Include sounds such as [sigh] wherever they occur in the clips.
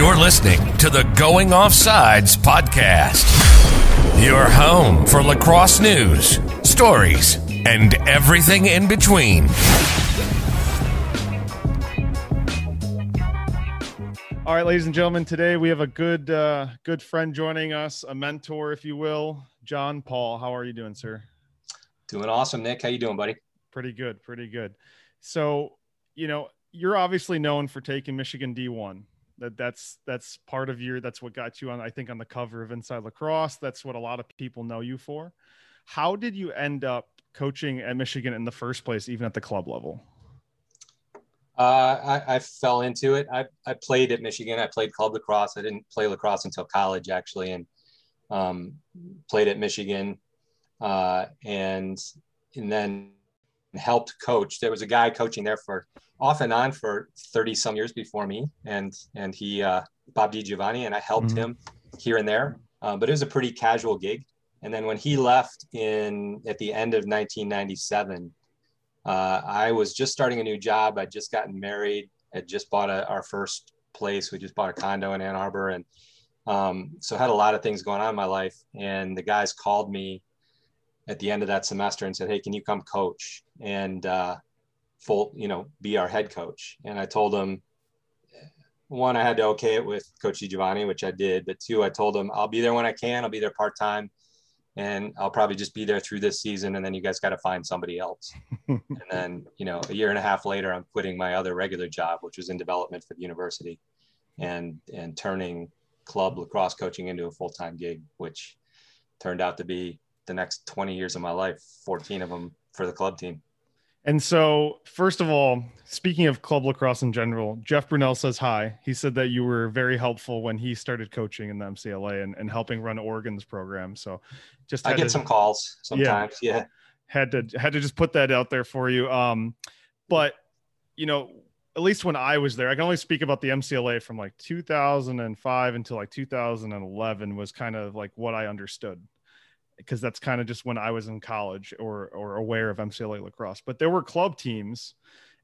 You're listening to the Going Offsides podcast, your home for lacrosse news, stories, and everything in between. All right, ladies and gentlemen, today we have a good uh, good friend joining us, a mentor, if you will, John Paul. How are you doing, sir? Doing awesome, Nick. How you doing, buddy? Pretty good, pretty good. So, you know, you're obviously known for taking Michigan D1. That that's that's part of your that's what got you on I think on the cover of Inside Lacrosse. That's what a lot of people know you for. How did you end up coaching at Michigan in the first place, even at the club level? Uh, I, I, fell into it. I, I played at Michigan. I played club lacrosse. I didn't play lacrosse until college, actually, and um, played at Michigan, uh, and and then helped coach. There was a guy coaching there for off and on for 30 some years before me. And, and he, uh, Bob DiGiovanni, and I helped mm-hmm. him here and there. Um, but it was a pretty casual gig. And then when he left in at the end of 1997, uh, I was just starting a new job. I'd just gotten married. Had just bought a, our first place. We just bought a condo in Ann Arbor, and um, so had a lot of things going on in my life. And the guys called me at the end of that semester and said, "Hey, can you come coach?" And uh, full, you know, be our head coach. And I told him, one, I had to okay it with Coach Giovanni, which I did. But two, I told him I'll be there when I can. I'll be there part time, and I'll probably just be there through this season. And then you guys got to find somebody else. [laughs] and then, you know, a year and a half later, I'm quitting my other regular job, which was in development for the university, and and turning club lacrosse coaching into a full time gig, which turned out to be the next 20 years of my life, 14 of them for the club team. And so, first of all, speaking of club lacrosse in general, Jeff Brunell says hi. He said that you were very helpful when he started coaching in the MCLA and, and helping run Oregon's program. So, just I get to, some calls sometimes. Yeah, yeah, had to had to just put that out there for you. Um, but you know, at least when I was there, I can only speak about the MCLA from like 2005 until like 2011 was kind of like what I understood because that's kind of just when I was in college or or aware of MCLA lacrosse. But there were club teams,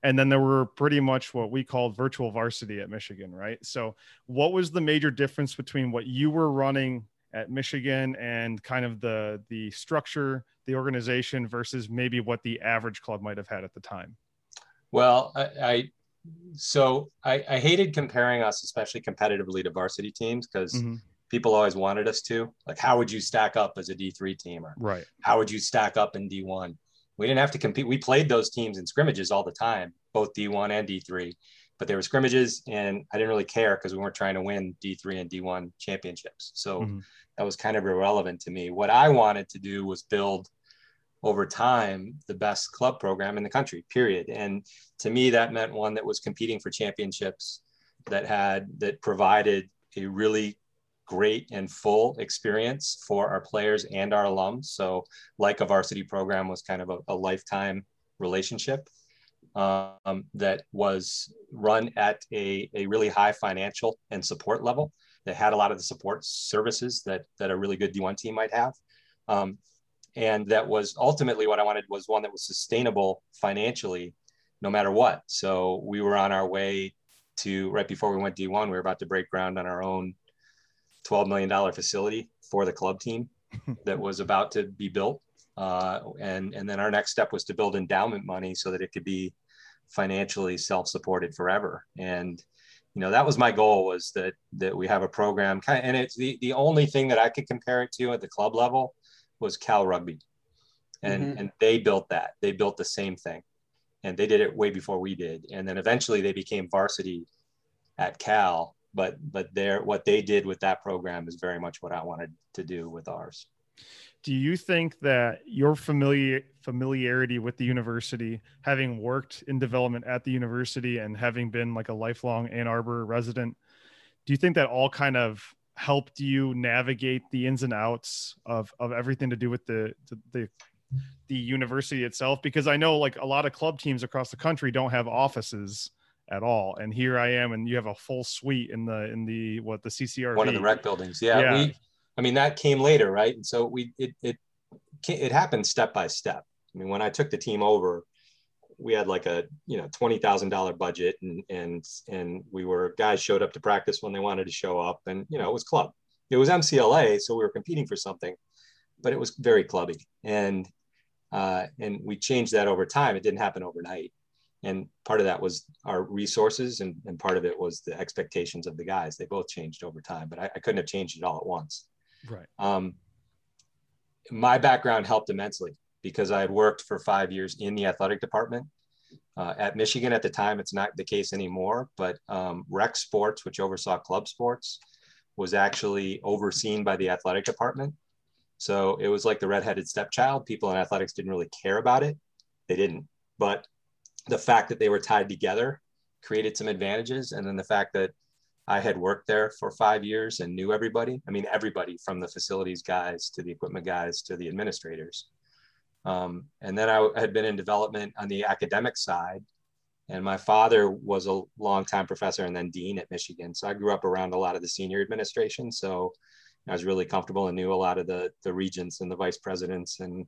and then there were pretty much what we called virtual varsity at Michigan, right? So, what was the major difference between what you were running at Michigan and kind of the the structure, the organization versus maybe what the average club might have had at the time? Well, I, I so I, I, hated comparing us, especially competitively, to varsity teams because. Mm-hmm people always wanted us to. Like, how would you stack up as a D3 team? Or right. how would you stack up in D1? We didn't have to compete. We played those teams in scrimmages all the time, both D1 and D3, but there were scrimmages, and I didn't really care because we weren't trying to win D3 and D1 championships. So mm-hmm. that was kind of irrelevant to me. What I wanted to do was build over time the best club program in the country, period. And to me, that meant one that was competing for championships that had that provided a really great and full experience for our players and our alums. So, like a varsity program was kind of a, a lifetime relationship um, that was run at a, a really high financial and support level that had a lot of the support services that, that a really good D1 team might have. Um, and that was ultimately what I wanted was one that was sustainable financially, no matter what. So we were on our way to right before we went D1, we were about to break ground on our own $12 million facility for the club team [laughs] that was about to be built. Uh, and, and then our next step was to build endowment money so that it could be financially self-supported forever. And, you know, that was my goal was that, that we have a program kind of, and it's the, the only thing that I could compare it to at the club level was Cal rugby. And, mm-hmm. and they built that, they built the same thing and they did it way before we did. And then eventually they became varsity at Cal but but their what they did with that program is very much what I wanted to do with ours. Do you think that your familiar familiarity with the university, having worked in development at the university and having been like a lifelong Ann Arbor resident, do you think that all kind of helped you navigate the ins and outs of of everything to do with the the, the the university itself because I know like a lot of club teams across the country don't have offices at all. And here I am, and you have a full suite in the in the what the CCR one of the rec buildings. Yeah, yeah. We, I mean that came later, right? And so we it it it happened step by step. I mean, when I took the team over, we had like a you know twenty thousand dollar budget, and and and we were guys showed up to practice when they wanted to show up, and you know it was club. It was MCLA, so we were competing for something, but it was very clubby, and uh, and we changed that over time. It didn't happen overnight, and part of that was our resources, and, and part of it was the expectations of the guys. They both changed over time, but I, I couldn't have changed it all at once. Right. Um, my background helped immensely because I had worked for five years in the athletic department. Uh, at Michigan at the time, it's not the case anymore, but um, rec sports, which oversaw club sports, was actually overseen by the athletic department. So it was like the redheaded stepchild. People in athletics didn't really care about it. They didn't. But the fact that they were tied together created some advantages. And then the fact that I had worked there for five years and knew everybody. I mean, everybody from the facilities guys to the equipment guys to the administrators. Um, and then I had been in development on the academic side. And my father was a longtime professor and then dean at Michigan. So I grew up around a lot of the senior administration. So I was really comfortable and knew a lot of the, the regents and the vice presidents and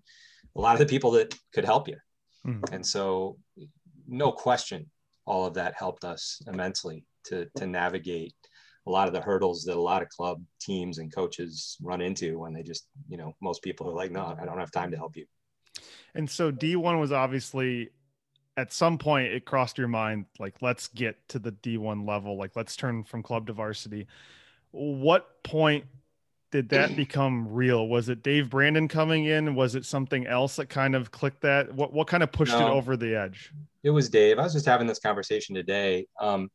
a lot of the people that could help you. Mm-hmm. And so, no question, all of that helped us immensely to, to navigate a lot of the hurdles that a lot of club teams and coaches run into when they just, you know, most people are like, no, I don't have time to help you. And so D1 was obviously at some point it crossed your mind like let's get to the D1 level, like let's turn from club to varsity. What point did that become real? Was it Dave Brandon coming in? Was it something else that kind of clicked that? What what kind of pushed no, it over the edge? It was Dave. I was just having this conversation today. Um,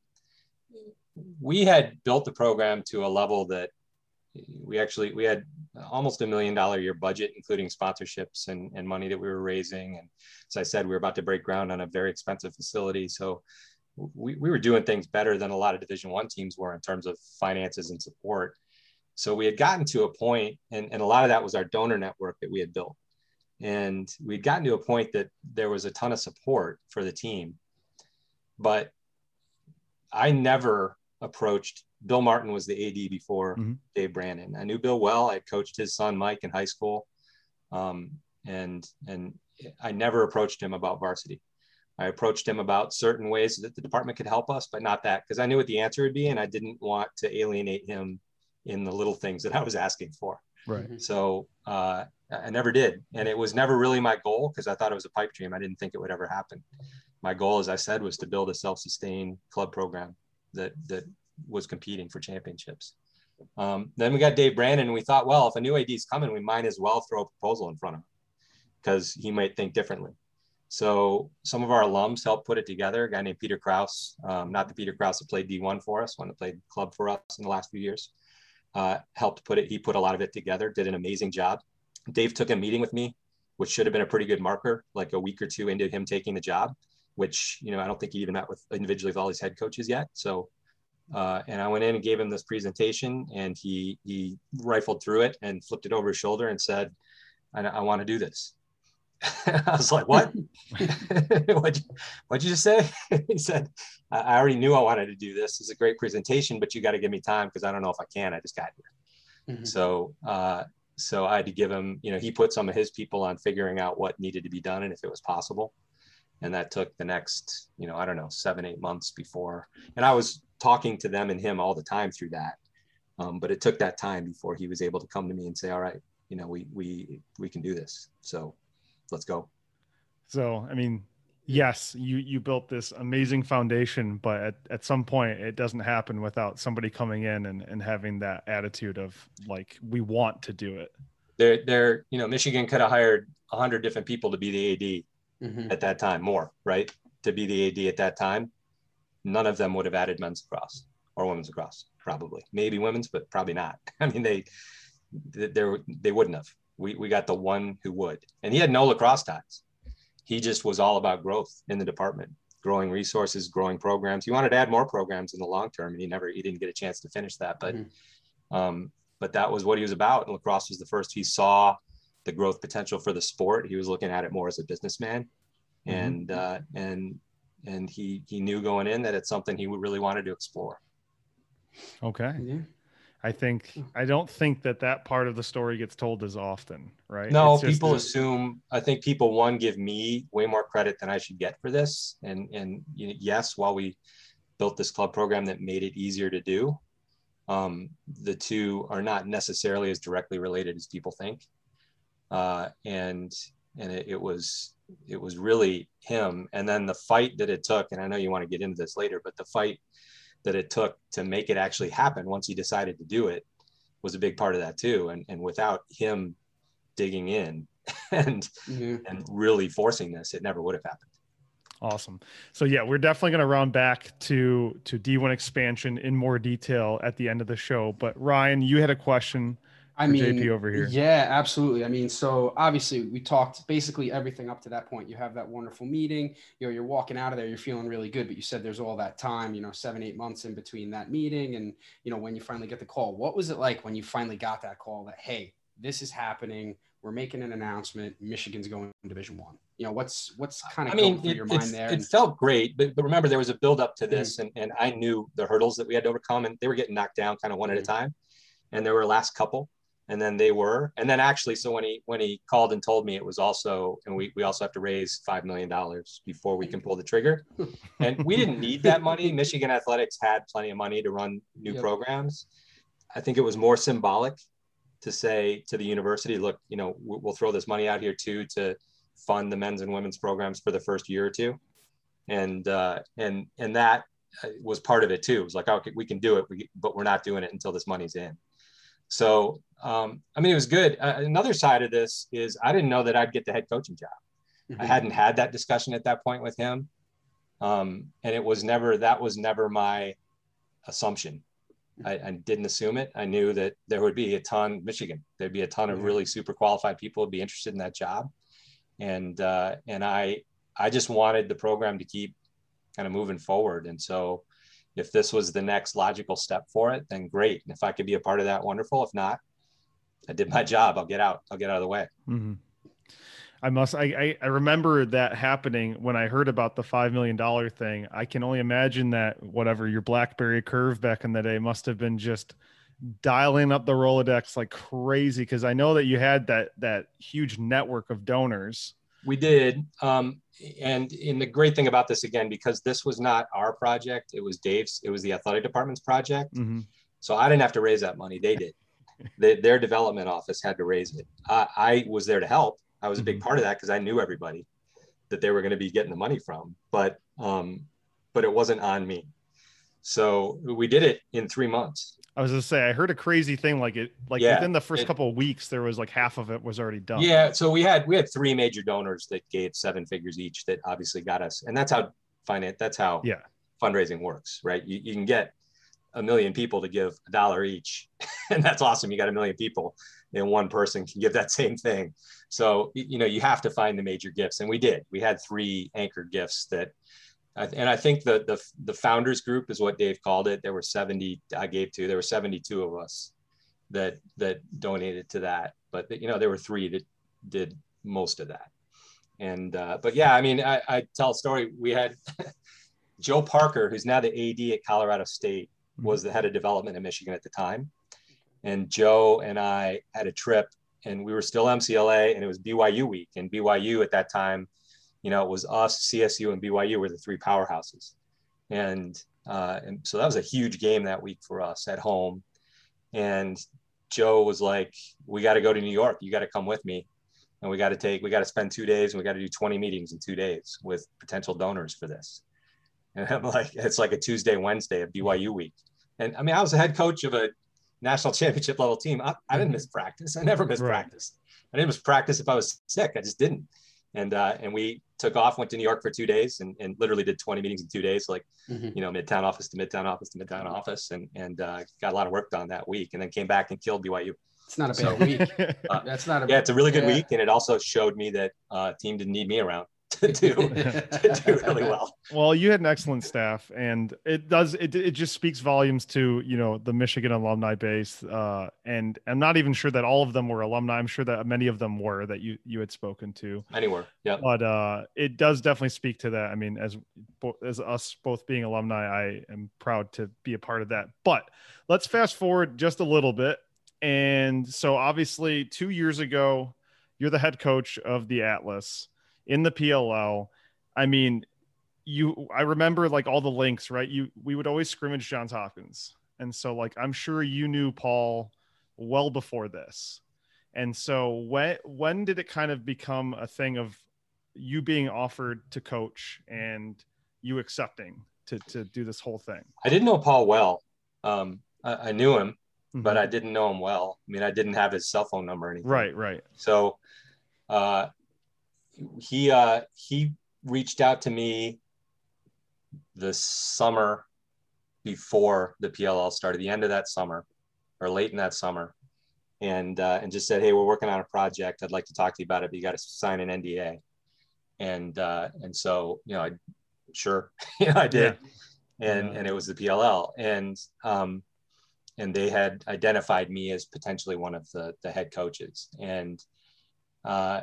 we had built the program to a level that we actually we had almost a million dollar year budget including sponsorships and, and money that we were raising and as i said we were about to break ground on a very expensive facility so we, we were doing things better than a lot of division one teams were in terms of finances and support so we had gotten to a point and, and a lot of that was our donor network that we had built and we'd gotten to a point that there was a ton of support for the team but i never approached Bill Martin was the AD before mm-hmm. Dave Brandon. I knew Bill well. I coached his son Mike in high school, um, and and I never approached him about varsity. I approached him about certain ways that the department could help us, but not that because I knew what the answer would be, and I didn't want to alienate him in the little things that I was asking for. Right. Mm-hmm. So uh, I never did, and it was never really my goal because I thought it was a pipe dream. I didn't think it would ever happen. My goal, as I said, was to build a self-sustained club program that that was competing for championships. Um, then we got Dave Brandon, and we thought, well, if a new AD is coming, we might as well throw a proposal in front of him because he might think differently. So some of our alums helped put it together. A guy named Peter Kraus, um, not the Peter Kraus that played D1 for us, one that played club for us in the last few years, uh, helped put it. He put a lot of it together, did an amazing job. Dave took a meeting with me, which should have been a pretty good marker, like a week or two into him taking the job. Which you know I don't think he even met with individually with all his head coaches yet. So uh, and I went in and gave him this presentation, and he he rifled through it and flipped it over his shoulder and said, "I, I want to do this." [laughs] I was like, "What? [laughs] [laughs] what'd, you, what'd you just say?" he said, I, "I already knew I wanted to do this. It's a great presentation, but you got to give me time because I don't know if I can. I just got here." Mm-hmm. So, uh, so I had to give him. You know, he put some of his people on figuring out what needed to be done and if it was possible and that took the next you know i don't know seven eight months before and i was talking to them and him all the time through that. Um, but it took that time before he was able to come to me and say, all right, you know, we, we, we can do this. So let's go. So, I mean, yes, you, you built this amazing foundation, but at, at some point it doesn't happen without somebody coming in and, and having that attitude of like, we want to do it. They they're you know, Michigan could have hired a hundred different people to be the AD mm-hmm. at that time, more, right. To be the AD at that time none of them would have added men's lacrosse or women's lacrosse, probably. Maybe women's, but probably not. [laughs] I mean, they they they wouldn't have. We we got the one who would, and he had no lacrosse ties. He just was all about growth in the department, growing resources, growing programs. He wanted to add more programs in the long term, and he never he didn't get a chance to finish that. But mm-hmm. um, but that was what he was about. And lacrosse was the first he saw the growth potential for the sport. He was looking at it more as a businessman, mm-hmm. and uh, and and he he knew going in that it's something he really wanted to explore. Okay. Yeah. I think. I don't think that that part of the story gets told as often, right? No, just people assume. I think people one give me way more credit than I should get for this. And and you know, yes, while we built this club program that made it easier to do, um, the two are not necessarily as directly related as people think. Uh, and and it, it was it was really him. And then the fight that it took, and I know you want to get into this later, but the fight that it took to make it actually happen once he decided to do it was a big part of that too. And and without him digging in [laughs] and Yeah. and really forcing this, it never would have happened. Awesome. So yeah, we're definitely going to round back to to D1 expansion in more detail at the end of the show. But Ryan, you had a question. I mean, JP over here. Yeah, absolutely. I mean, so obviously we talked basically everything up to that point. You have that wonderful meeting. You know, you're walking out of there, you're feeling really good, but you said there's all that time, you know, seven, eight months in between that meeting and you know when you finally get the call. What was it like when you finally got that call that hey, this is happening? We're making an announcement. Michigan's going to Division One. You know, what's what's kind of I mean, going through it, your mind there? it and- felt great, but, but remember there was a build up to this, Mm-hmm. and, and I knew the hurdles that we had to overcome, and they were getting knocked down kind of one at a Mhm. time, and there were last couple, and then they were, and then actually, so when he when he called and told me it was also, and we we also have to raise five million dollars before we can pull the trigger, and we didn't need that money. [laughs] Michigan Athletics had plenty of money to run new Yep. programs. I think it was more symbolic to say to the university, look, you know, we- we'll throw this money out here too to fund the men's and women's programs for the first year or two, and uh, and and that uh, was part of it too. It was like, okay, we can do it, we, but we're not doing it until this money's in. So, um, I mean, it was good. Uh, another side of this is I didn't know that I'd get the head coaching job. I Mhm. hadn't had that discussion at that point with him. Um, and it was never, that was never my assumption. I, I didn't assume it. I knew that there would be a ton, Michigan, there'd be a ton of Mhm. really super qualified people would be interested in that job. And, uh, and I, I just wanted the program to keep kind of moving forward. And so if this was the next logical step for it, then great. And if I could be a part of that, wonderful. If not, I did my job. I'll get out. I'll get out of the way. Mhm. I must. I, I I remember that happening when I heard about the five million dollar thing. I can only imagine that whatever your BlackBerry curve back in the day must have been just dialing up the Rolodex like crazy because I know that you had that that huge network of donors. We did. Um, and in the great thing about this again, because this was not our project, it was Dave's, it was the athletic department's project. Mhm. So I didn't have to raise that money. They did. They, their development office had to raise it. I, I was there to help. I was a big Mhm. part of that because I knew everybody that they were going to be getting the money from, but, um, but it wasn't on me. So we did it in three months. I was gonna say I heard a crazy thing like it like Yeah, within the first it- couple of weeks there was like half of it was already done. Yeah, so we had we had three major donors that gave seven figures each that obviously got us, and that's how finance that's how Yeah. fundraising works, right? You, you can get a million people to give a dollar each, [laughs] and that's awesome. You got a million people, and one person can give that same thing. So you know you have to find the major gifts, and we did. We had three anchor gifts that. And I think the, the the founders group is what Dave called it. There were 70 I gave to. There were 72 of us that that donated to that. But you know, there were three that did most of that. And uh, but yeah, I mean, I, I tell a story. We had [laughs] Joe Parker, who's now the AD at Colorado State, was the head of development in Michigan at the time. And Joe and I had a trip, and we were still MCLA, and it was BYU week. And BYU at that time, you know, it was us, CSU, and BYU were the three powerhouses. And uh, and so that was a huge game that week for us at home. And Joe was like, "We got to go to New York. You got to come with me, and we got to take, we got to spend two days, and we got to do 20 meetings in two days with potential donors for this." And I'm like, "It's like a Tuesday, Wednesday of BYU week." And I mean, I was the head coach of a national [laughs] championship level team. I, I didn't miss practice. I never missed Right. practice. I didn't miss practice if I was sick. I just didn't. And uh, and we took off, went to New York for two days, and, and literally did 20 meetings in two days, like Mhm. you know, midtown office to midtown office to midtown office, and and uh, got a lot of work done that week, and then came back and killed BYU. It's not a So- bad week. [laughs] Uh, That's not a bad Yeah, it's a really good Yeah. week, and it also showed me that uh, team didn't need me around. [laughs] to do to do really well. Well, you had an excellent staff, and it does it it just speaks volumes to you know the Michigan alumni base. Uh, and I'm not even sure that all of them were alumni. I'm sure that many of them were that you you had spoken to. Anywhere, yeah. But uh, it does definitely speak to that. I mean, as as us both being alumni, I am proud to be a part of that. But let's fast forward just a little bit. And so, obviously, two years ago, you're the head coach of the Atlas in the PLL. I mean, you I remember like all the links, right? You we would always scrimmage Johns Hopkins. And so like I'm sure you knew Paul well before this. And so when when did it kind of become a thing of you being offered to coach and you accepting to to do this whole thing? I didn't know Paul well. Um, I, I knew him, mm-hmm. but I didn't know him well. I mean, I didn't have his cell phone number or anything. Right, right. So uh, he uh, he reached out to me the summer before the PLL started, the end of that summer or late in that summer, and uh, and just said, "Hey, we're working on a project. I'd like to talk to you about it. But you got to sign an NDA." And uh, and so you know, I sure, [laughs] you know, I did, yeah. and yeah. and it was the PLL, and um, and they had identified me as potentially one of the the head coaches, and uh,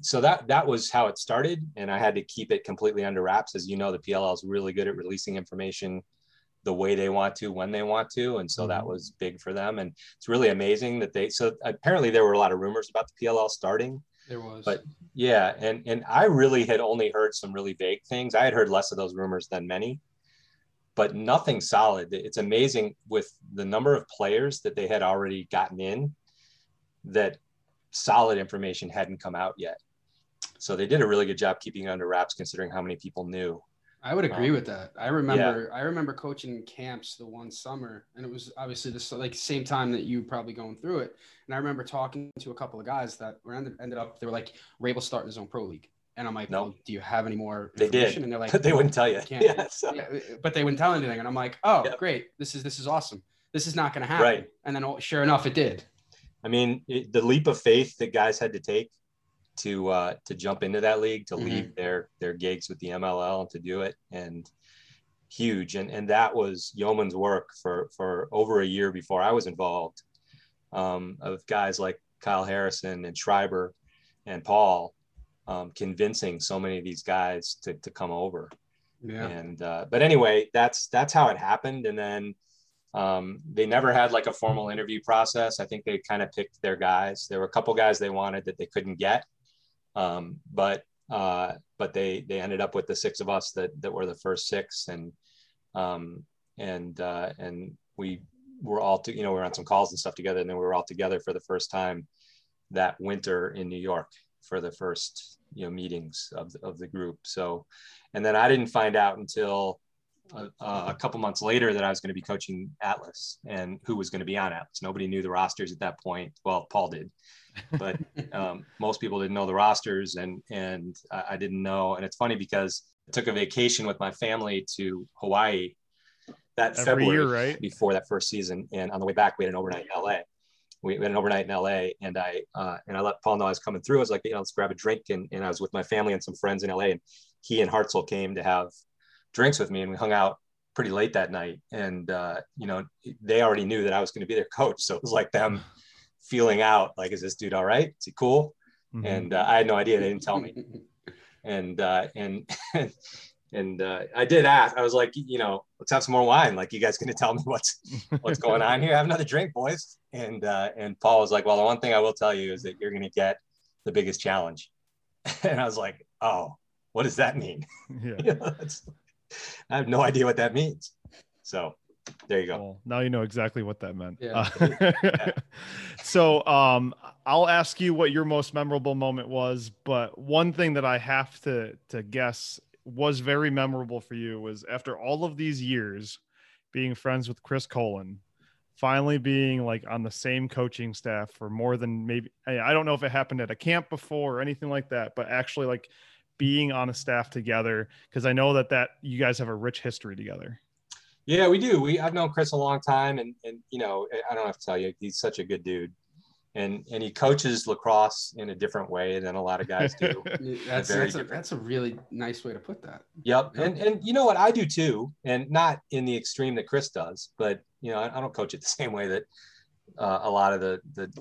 so that that was how it started, and I had to keep it completely under wraps. As you know, the PLL is really good at releasing information the way they want to when they want to, and so mm-hmm. that was big for them. And it's really amazing that they. So apparently there were a lot of rumors about the PLL starting. There was, but yeah, and and I really had only heard some really vague things. I had heard less of those rumors than many, but nothing solid. It's amazing with the number of players that they had already gotten in that solid information hadn't come out yet. So they did a really good job keeping it under wraps, considering how many people knew. I would agree um, with that. I remember yeah. I remember coaching camps the one summer, and it was obviously this like same time that you probably going through it. And I remember talking to a couple of guys that were ended, ended up they were like Rabil starting his own pro league. And I'm like, no, well, do you have any more They did. And they're [laughs] like, they wouldn't tell you. [laughs] Yeah, so. yeah, but they wouldn't tell anything. And I'm like, oh, great. This is this is awesome. This is not going to happen. Right. And then sure enough, it did. I mean, it, the leap of faith that guys had to take to uh, to jump into that league, to mm-hmm. leave their their gigs with the MLL, and to do it, and huge. And and that was yeoman's work for for over a year before I was involved, um, of guys like Kyle Harrison and Schreiber and Paul, um, convincing so many of these guys to to come over. Yeah. And uh, but anyway, that's that's how it happened, and then um, they never had like a formal interview process. I think they kind of picked their guys. There were a couple guys they wanted that they couldn't get, um, but uh, but they they ended up with the six of us that that were the first six, and um, and uh, and we were all to, you know we were on some calls and stuff together, and then we were all together for the first time that winter in New York for the first you know meetings of the, of the group. So, and then I didn't find out until a, a, couple months later that I was going to be coaching Atlas and who was going to be on Atlas. Nobody knew the rosters at that point. Well, Paul did, but [laughs] um, most people didn't know the rosters, and and I didn't know. And it's funny because I took a vacation with my family to Hawaii that Every February year, right? before that first season, and on the way back we had an overnight in LA. We had an overnight in LA, and I uh, and I let Paul know I was coming through. I was like, you know, let's grab a drink, and, and I was with my family and some friends in LA, and he and Hartzell came to have drinks with me and we hung out pretty late that night. And, uh, you know, they already knew that I was going to be their coach. So it was like them [laughs] feeling out, like, is this dude all right? Is he cool? Mm-hmm. And uh, I had no idea. They didn't tell me. [laughs] And, uh, and, [laughs] and uh, I did ask. I was like, you know, let's have some more wine. Like, you guys going to tell me what's what's going on here? Have another drink, boys. And uh, and Paul was like, well, the one thing I will tell you is that you're going to get the biggest challenge. And I was like, oh, what does that mean? Yeah. you know, [laughs] I have no idea what that means. So there you go. Well, now you know exactly what that meant. Yeah. Uh, [laughs] so um, I'll ask you what your most memorable moment was, but one thing that I have to to guess was very memorable for you was after all of these years being friends with Chris Colin, finally being like on the same coaching staff for more than maybe I don't know if it happened at a camp before or anything like that, but actually like being on a staff together because I know that that you guys have a rich history together. Yeah, we do. We I've known Chris a long time, and and you know I don't have to tell you he's such a good dude, and and he coaches lacrosse in a different way than a lot of guys do. [laughs] that's very that's a, that's a really nice way to put that. Yep, Yep. and and you know what I do too, and not in the extreme that Chris does, but you know I, I don't coach it the [laughs] same way that uh, a lot of the the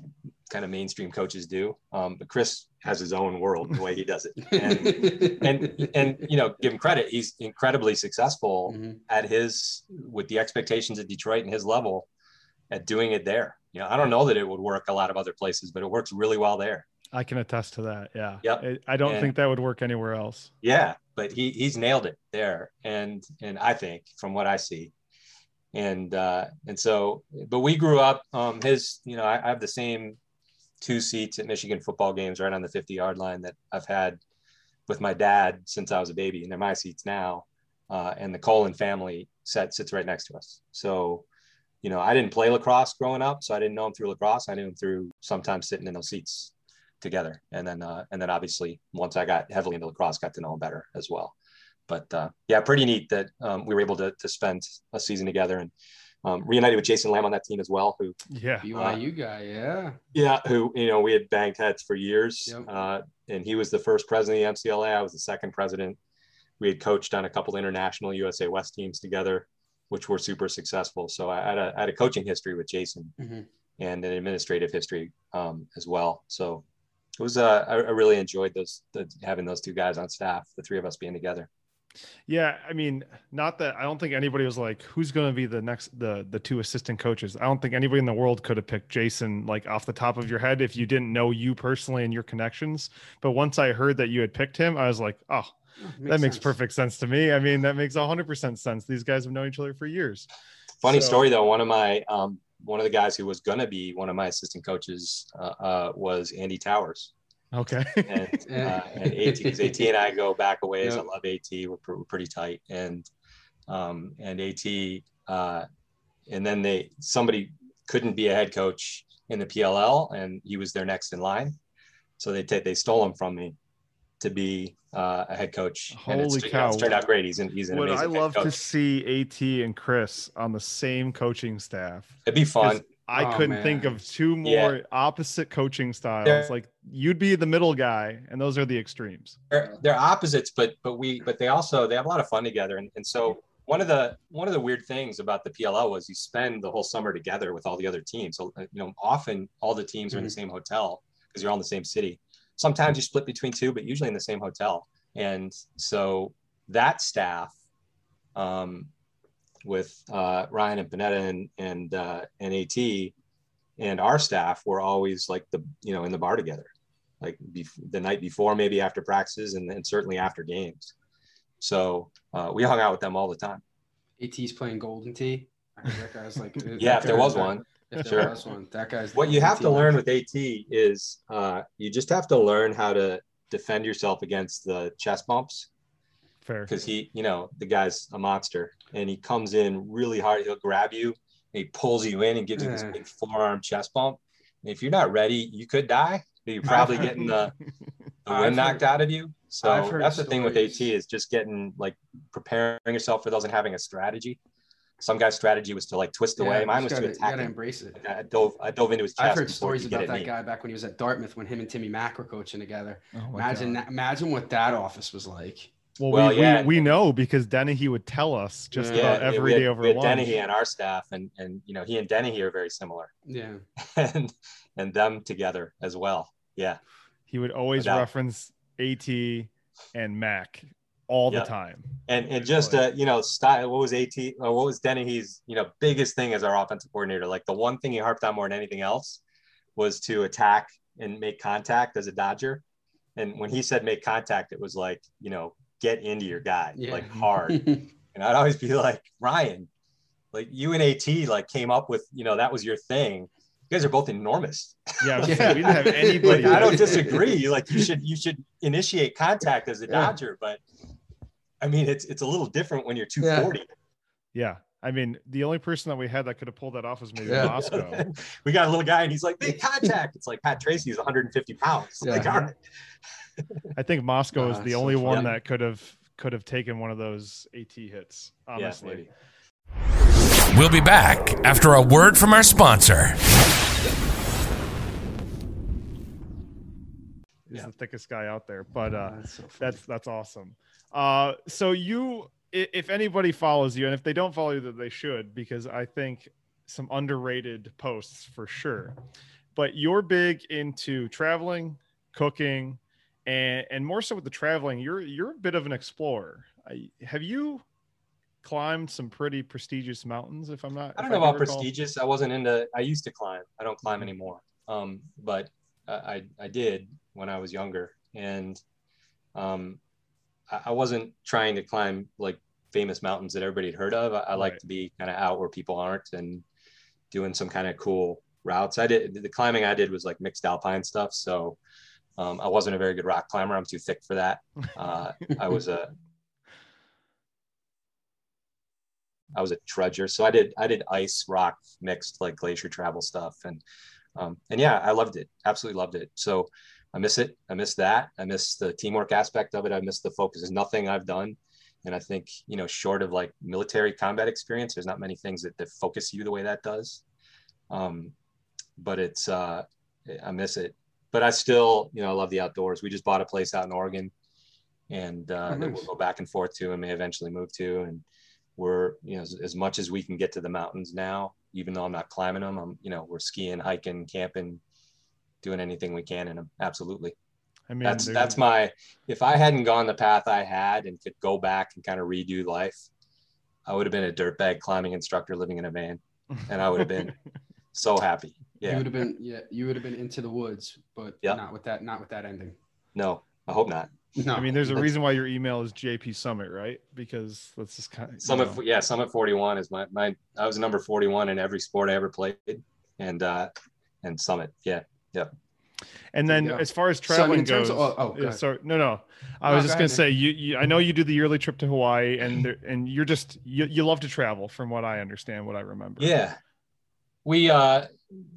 kind of mainstream coaches do. Um, but Chris has his own world the way he does it, [laughs] and and and you know give him credit, he's incredibly successful Mhm. at his with the expectations at Detroit and his level at doing it there. You know, I don't know that it would work a lot of other places, but it works really well there. I can attest to that. Yeah. Yep. I- I don't And- think that would work anywhere else. Yeah, but he he's nailed it there, and and I think from what I see, and uh, and so, but we grew up. Um, his, you know, I, I have the same two seats at Michigan football games right on the 50 yard line that I've had with my dad since I was a baby, and they're my seats now. Uh, and the Colin family set sits right next to us. So, you know, I didn't play lacrosse growing up, so I didn't know him through lacrosse. I knew him through sometimes sitting in those seats together, and then uh, and then obviously once I got heavily into lacrosse, got to know him better as well. But uh, yeah, pretty neat that um, we were able to to spend a season together and um, reunited with Jason Lamb on that team as well, who Yeah. BYU guy, yeah. yeah, who you know we had banged heads for years, Yep. uh, and he was the first president of the MCLA. I was the second president. We had coached on a couple international USA West teams together, which were super successful. So I had a, I had a coaching history with Jason Mhm. and an administrative history um, as well. So it was uh, I, I really enjoyed those the, having those two guys on staff, the three of us being together. Yeah, I mean, not that I don't think anybody was like, who's going to be the next the the two assistant coaches. I don't think anybody in the world could have picked Jason like off the top of your head if you didn't know you personally and your connections. But once I heard that you had picked him, I was like, oh, that makes sense. perfect sense to me. I mean, that makes hundred percent sense. These guys have known each other for years. Funny So- story though, one of my um, one of the guys who was gonna be one of my assistant coaches uh, uh, was Andy Towers. Okay. and, [laughs] uh, and AT, because AT and I go back a ways. I love AT. We're, pr- we're pretty tight, and um, and AT, uh, and then they somebody couldn't be a head coach in the PLL, and he was their next in line, so they take they stole him from me to be uh, a head coach. and it's, Holy it's cow. turned out great. He's an he's an Would I amazing head love to see AT and Chris on the same coaching staff? It'd be fun. I Oh, couldn't think of two Yeah. more opposite coaching styles. They're- Like you'd be the middle guy, and those are the extremes. they're, they're opposites but but we but they also they have a lot of fun together. And, and so one of the one of the weird things about the pll was you spend the whole summer together with all the other teams. So you know often all the teams are in the same hotel because you're all in the same city. Sometimes you split between two but usually in the same hotel. And so that staff um, with uh, ryan and panetta and and uh, and at and our staff were always like the you know in the bar together like bef- the night before, maybe after practices, and then certainly after games. So uh, we hung out with them all the time. AT's playing Golden Tee. I that guy's like, [laughs] Yeah, if there was that- one. If Sure. there was one, that guy's. What you have to learn with AT is uh, you just have to learn how to defend yourself against the chest bumps Fair. because he, you know, the guy's a monster and he comes in really hard. He'll grab you and he pulls you in and gives you this mm. big forearm chest bump. And if you're not ready, you could die. You're probably getting the [laughs] the wind knocked heard- out of you. So that's the thing with AT is just getting like preparing yourself for those and having a strategy. Some guy's strategy was to like twist Yeah, away. Mine was just to gotta- attack You gotta him. embrace it. I dove, I dove into his chest. I've heard stories he about that me. guy back when he was at Dartmouth when him and Timmy Mack were coaching together. Oh Imagine God. that, imagine what that office was like. Well, Well, we, yeah. we, we know because Dennehy would tell us just Yeah, about Yeah, every had, day over we lunch. Dennehy on our staff, and and you know he and Dennehy are very similar, Yeah. [laughs] and and them together as well. Yeah, He would always doubt. reference AT and Mac all Yeah. the time. and and just uh you know style. What was At? Or what was Dennehy's you know biggest thing as our offensive coordinator? Like the one thing he harped on more than anything else was to attack and make contact as a Dodger. And when he said make contact, it was like you know get into your guy Yeah. like hard. [laughs] And I'd always be like, Ryan, like you and AT like came up with, you know, that was your thing. You guys are both enormous. Yeah, I [laughs] Yeah. we didn't have anybody. Like, I don't that- disagree. Like you should you should initiate contact as a Yeah. Dodger, but I mean it's it's a little different when you're 240. Yeah, I mean, the only person that we had that could have pulled that off was maybe Yeah. Moscow. [laughs] we got a little guy and he's like, make contact. It's like Pat Tracy is 150 pounds. Like, Yeah. all right. I think Moscow Ah, is the only one funny. that could have could have taken one of those AT hits. Honestly. maybe. We'll be back after a word from our sponsor. yeah. the thickest guy out there. But uh, that's so that's, that's awesome. Uh, so you, if anybody follows you, and if they don't follow you, that they should, because I think some underrated posts for sure. But you're big into traveling, cooking, and and more so with the traveling. You're you're a bit of an explorer. I, have you climbed some pretty prestigious mountains? If I'm not, I don't know about prestigious. I wasn't into. I used to climb. I don't climb mm-hmm. anymore. Um, but I I did when I was younger, and um, I, I wasn't trying to climb like famous mountains that everybody had heard of. I, I right. like to be kind of out where people aren't and doing some kind of cool routes. I did the climbing I did was like mixed alpine stuff, so um, I wasn't a very good rock climber. I'm too thick for that. Uh, I was a [laughs] I was a trudger, so I did I did ice rock mixed like glacier travel stuff, and um, and yeah, I loved it. Absolutely loved it. So I miss it. I miss that. I miss the teamwork aspect of it. I miss the focus. There's nothing I've done. And I think, you know, short of like military combat experience, there's not many things that, that focus you the way that does. Um, but it's, uh, I miss it. But I still, you know, I love the outdoors. We just bought a place out in Oregon and uh, oh, nice. that we'll go back and forth to and may eventually move to. And we're, you know, as, as much as we can get to the mountains now, even though I'm not climbing them, I'm, you know, we're skiing, hiking, camping, doing anything we can in them. Absolutely. I mean, that's that's my. If I hadn't gone the path I had and could go back and kind of redo life, I would have been a dirtbag climbing instructor living in a van, and I would have been [laughs] so happy. Yeah, you would have been. Yeah, you would have been into the woods, but yeah. not with that. Not with that ending. No, I hope not. No, I mean, there's a reason why your email is JP Summit, right? Because let's just kind of Summit. Know. Yeah, Summit 41 is my my. I was number 41 in every sport I ever played, and uh, and Summit. Yeah, yeah. And then yeah. as far as traveling so, goes, of, oh, oh yeah, sorry, no, no, I was just gonna say you, you, I know you do the yearly trip to Hawaii, and there, and you're just you, you love to travel, from what I understand, what I remember. Yeah, we uh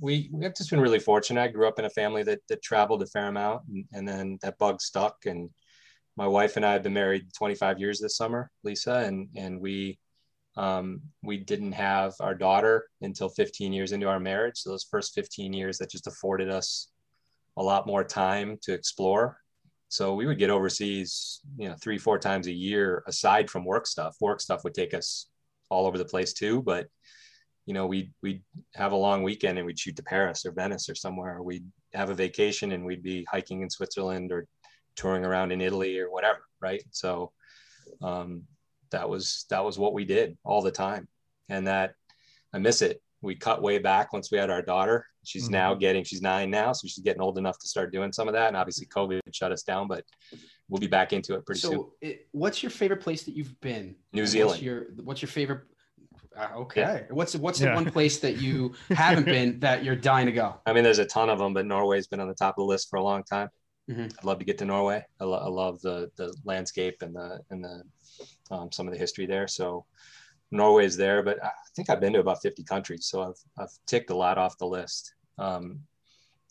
we we have just been really fortunate. I grew up in a family that that traveled a fair amount, and, and then that bug stuck. And my wife and I have been married 25 years this summer, Lisa, and and we um, we didn't have our daughter until 15 years into our marriage. So those first 15 years that just afforded us a lot more time to explore. So we would get overseas, you know, three, four times a year aside from work stuff. Work stuff would take us all over the place too. But, you know, we'd, we'd have a long weekend and we'd shoot to Paris or Venice or somewhere. We'd have a vacation and we'd be hiking in Switzerland or touring around in Italy or whatever. Right. So, um, that was that was what we did all the time and that i miss it we cut way back once we had our daughter she's mm-hmm. now getting she's nine now so she's getting old enough to start doing some of that and obviously covid shut us down but we'll be back into it pretty so soon it, what's your favorite place that you've been new zealand what's your what's your favorite okay yeah. what's what's the one place that you [laughs] haven't been that you're dying to go i mean there's a ton of them but norway's been on the top of the list for a long time mm-hmm. i'd love to get to norway I, lo- I love the the landscape and the and the um, some of the history there. So Norway is there, but I think I've been to about 50 countries. So I've, I've ticked a lot off the list. Um,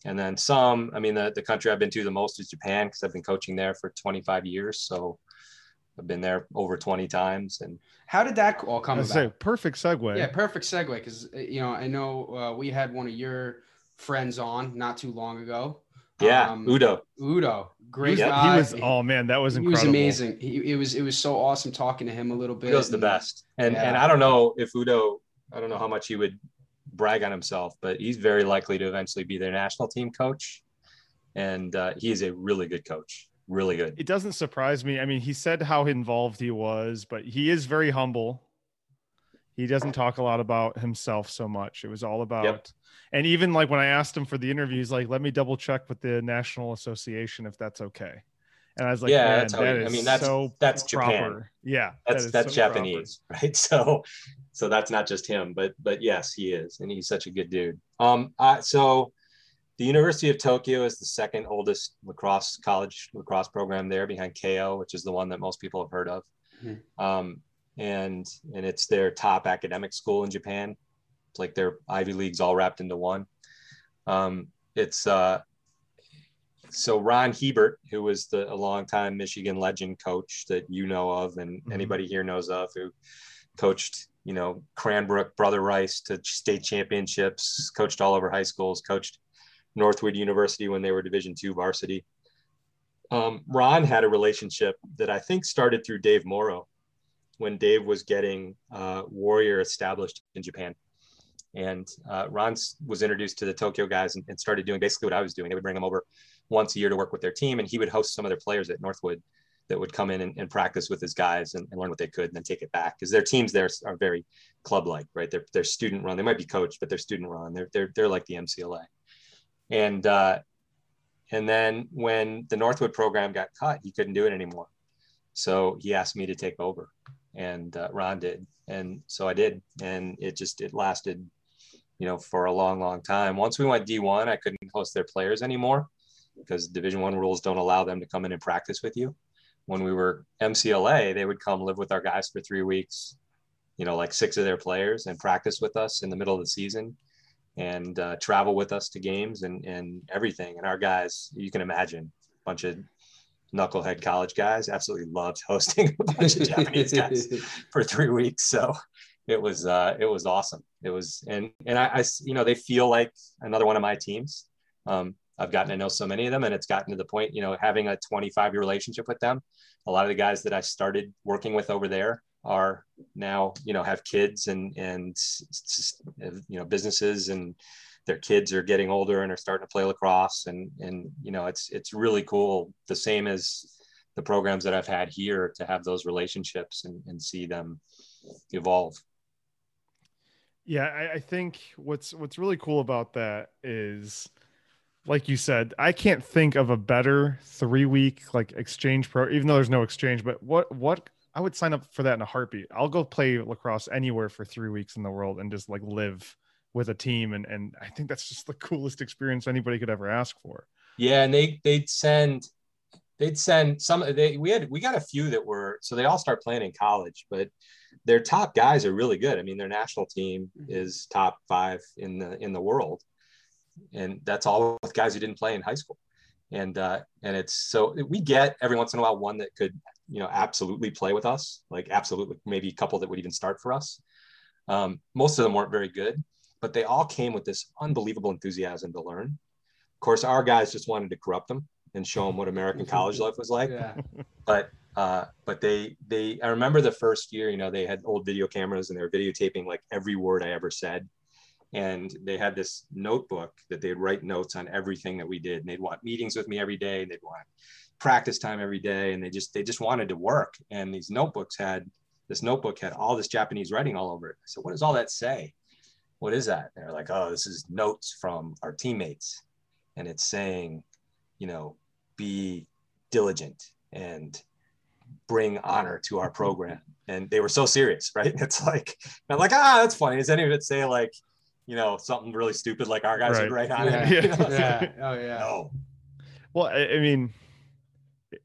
and then some, I mean, the, the country I've been to the most is Japan because I've been coaching there for 25 years. So I've been there over 20 times. And how did that all come about? Say, perfect segue. Yeah, perfect segue. Because, you know, I know uh, we had one of your friends on not too long ago. Yeah, um, Udo. Udo, great he was, guy. He was. Oh man, that was incredible. He was amazing. He, it was. It was so awesome talking to him a little bit. Udo's the best, and yeah. and I don't know if Udo. I don't know how much he would brag on himself, but he's very likely to eventually be their national team coach, and uh, he is a really good coach. Really good. It doesn't surprise me. I mean, he said how involved he was, but he is very humble. He doesn't talk a lot about himself so much. It was all about. Yep and even like when I asked him for the interview, he's like, "Let me double check with the National Association if that's okay." And I was like, "Yeah, that's that I mean, that's so that's proper. Japan. Yeah, that's that that's so Japanese, proper. [laughs] right? So, so that's not just him, but but yes, he is, and he's such a good dude. Um, I, so the University of Tokyo is the second oldest lacrosse college lacrosse program there, behind Keio, which is the one that most people have heard of. Mm-hmm. Um, and and it's their top academic school in Japan. It's like their Ivy Leagues all wrapped into one. Um, it's uh, so Ron Hebert, who was the a longtime Michigan legend coach that you know of, and mm-hmm. anybody here knows of, who coached you know Cranbrook, Brother Rice to state championships, coached all over high schools, coached Northwood University when they were Division two varsity. Um, Ron had a relationship that I think started through Dave Morrow when Dave was getting uh, Warrior established in Japan. And uh, Ron was introduced to the Tokyo guys and, and, started doing basically what I was doing. They would bring him over once a year to work with their team, and he would host some of their players at Northwood that would come in and, and practice with his guys and, and, learn what they could and then take it back because their teams there are very club like, right? They're, they're student run. They might be coached, but they're student run. They're, they're, they're like the MCLA. And, uh, and then when the Northwood program got cut, he couldn't do it anymore. So he asked me to take over and uh, Ron did. And so I did. And it just, it lasted, you know, for a long, long time. Once we went D1, I couldn't host their players anymore because division one rules don't allow them to come in and practice with you when we were MCLA, they would come live with our guys for three weeks, you know, like six of their players and practice with us in the middle of the season and uh, travel with us to games and, and everything. And our guys, you can imagine, a bunch of knucklehead college guys absolutely loved [laughs] hosting a bunch of Japanese guys [laughs] for three weeks. So it was, uh, it was awesome. It was, and, and I, I, you know, they feel like another one of my teams. Um, I've gotten to know so many of them, and it's gotten to the point, you know, having a 25 year relationship with them. A lot of the guys that I started working with over there are now, you know, have kids and and you know businesses, and their kids are getting older and are starting to play lacrosse, and and you know, it's it's really cool. The same as the programs that I've had here to have those relationships and, and see them evolve. Yeah, I, I think what's what's really cool about that is like you said, I can't think of a better three week like exchange pro, even though there's no exchange. But what what I would sign up for that in a heartbeat. I'll go play lacrosse anywhere for three weeks in the world and just like live with a team. And and I think that's just the [laughs] coolest experience anybody could ever ask for. Yeah, and they they'd send they'd send some they we had we got a few that were so they all start playing in college, but their top guys are really good. I mean, their national team mm-hmm. is top five in the in the world and that's all with guys who didn't play in high school. And uh, and it's so we get every once in a while one that could you know absolutely play with us, like absolutely maybe a couple that would even start for us. Um, most of them weren't very good, but they all came with this unbelievable enthusiasm to learn. Of course, our guys just wanted to corrupt them and show them what American college life was like. Yeah. But uh, but they they I remember the first year, you know, they had old video cameras and they were videotaping like every word I ever said and they had this notebook that they'd write notes on everything that we did and they'd want meetings with me every day they'd want practice time every day and they just they just wanted to work and these notebooks had this notebook had all this japanese writing all over it i said what does all that say what is that and they're like oh this is notes from our teammates and it's saying you know be diligent and bring honor to our program [laughs] and they were so serious right [laughs] it's like i'm like ah that's funny does any of it say like you know, something really stupid like our guys right. would write on yeah. it. [laughs] You know? yeah. Oh yeah. No. Well, I, I mean,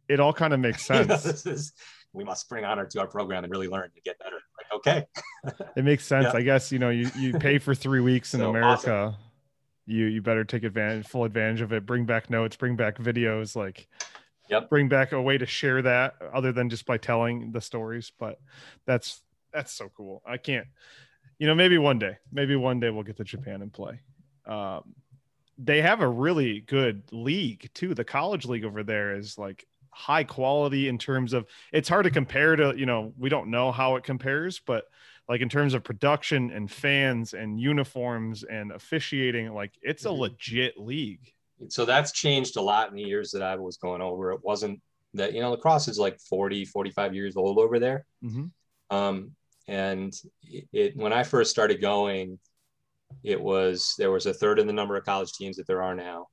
it all kind of makes [laughs] sense. you know, this is we must bring honor to our program and really learn to get better. Like, okay. [laughs] it makes sense. Yeah. I guess, you know, you, you pay for three weeks in so America. Awesome. You you better take advantage, full advantage of it. Bring back notes, bring back videos, like yep. bring back a way to share that other than just by telling the stories. But that's that's so cool. I can't you know, maybe one day, maybe one day we'll get to Japan and play. Um, they have a really good league too. The college league over there is like high quality in terms of it's hard to compare to, you know, we don't know how it compares, but like in terms of production and fans and uniforms and officiating, like it's a mm-hmm. legit league. So that's changed a lot in the years that I was going over. It wasn't that, you know, lacrosse is like 40, 45 years old over there. Mm-hmm. Um, and it, it, when I first started going, it was there was a third of the number of college teams that there are now,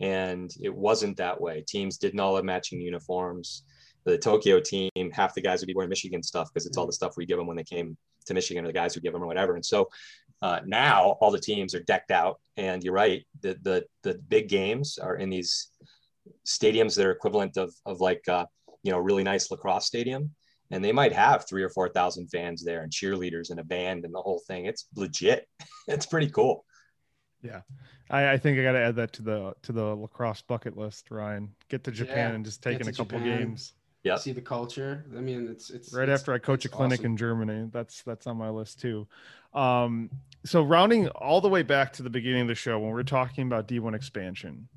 and it wasn't that way. Teams didn't all have matching uniforms. The Tokyo team, half the guys would be wearing Michigan stuff because it's all the stuff we give them when they came to Michigan, or the guys who give them or whatever. And so uh, now all the teams are decked out, and you're right. The the the big games are in these stadiums that are equivalent of of like uh, you know really nice lacrosse stadium and they might have three or four thousand fans there and cheerleaders and a band and the whole thing. It's legit. [laughs] it's pretty cool. Yeah, I, I think I got to add that to the to the lacrosse bucket list. Ryan, get to Japan yeah, and just take in a couple Japan, games. Yeah, see the culture. I mean, it's it's right it's, after I coach a clinic awesome. in Germany. That's that's on my list too. Um, so rounding all the way back to the beginning of the show when we we're talking about D1 expansion,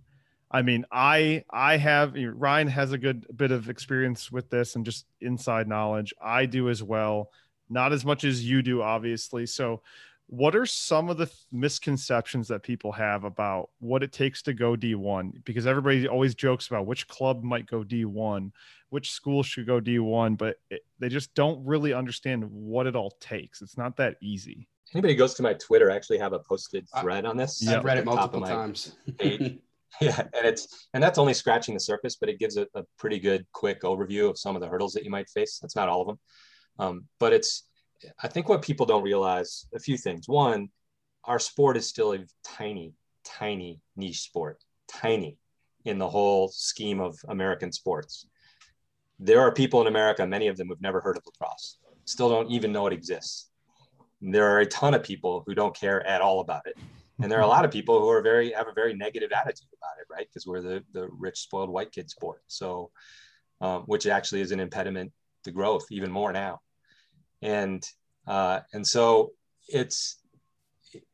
I mean, I I have Ryan has a good bit of experience with this and just inside knowledge. I do as well, not as much as you do, obviously. So, what are some of the misconceptions that people have about what it takes to go D1? Because everybody always jokes about which club might go D1, which school should go D1, but it, they just don't really understand what it all takes. It's not that easy. Anybody goes to my Twitter, I actually have a posted thread on this. I've read it multiple times. [laughs] yeah, and it's and that's only scratching the surface, but it gives a, a, pretty good quick overview of some of the hurdles that you might face. That's not all of them, um, but it's I think what people don't realize a few things. One, our sport is still a tiny, tiny niche sport, tiny in the whole scheme of American sports. There are people in America, many of them who've never heard of lacrosse, still don't even know it exists. There are a ton of people who don't care at all about it. And there are a lot of people who are very have a very negative attitude about it, right? Because we're the the rich, spoiled white kid sport. So, um, which actually is an impediment to growth even more now and uh, and so it's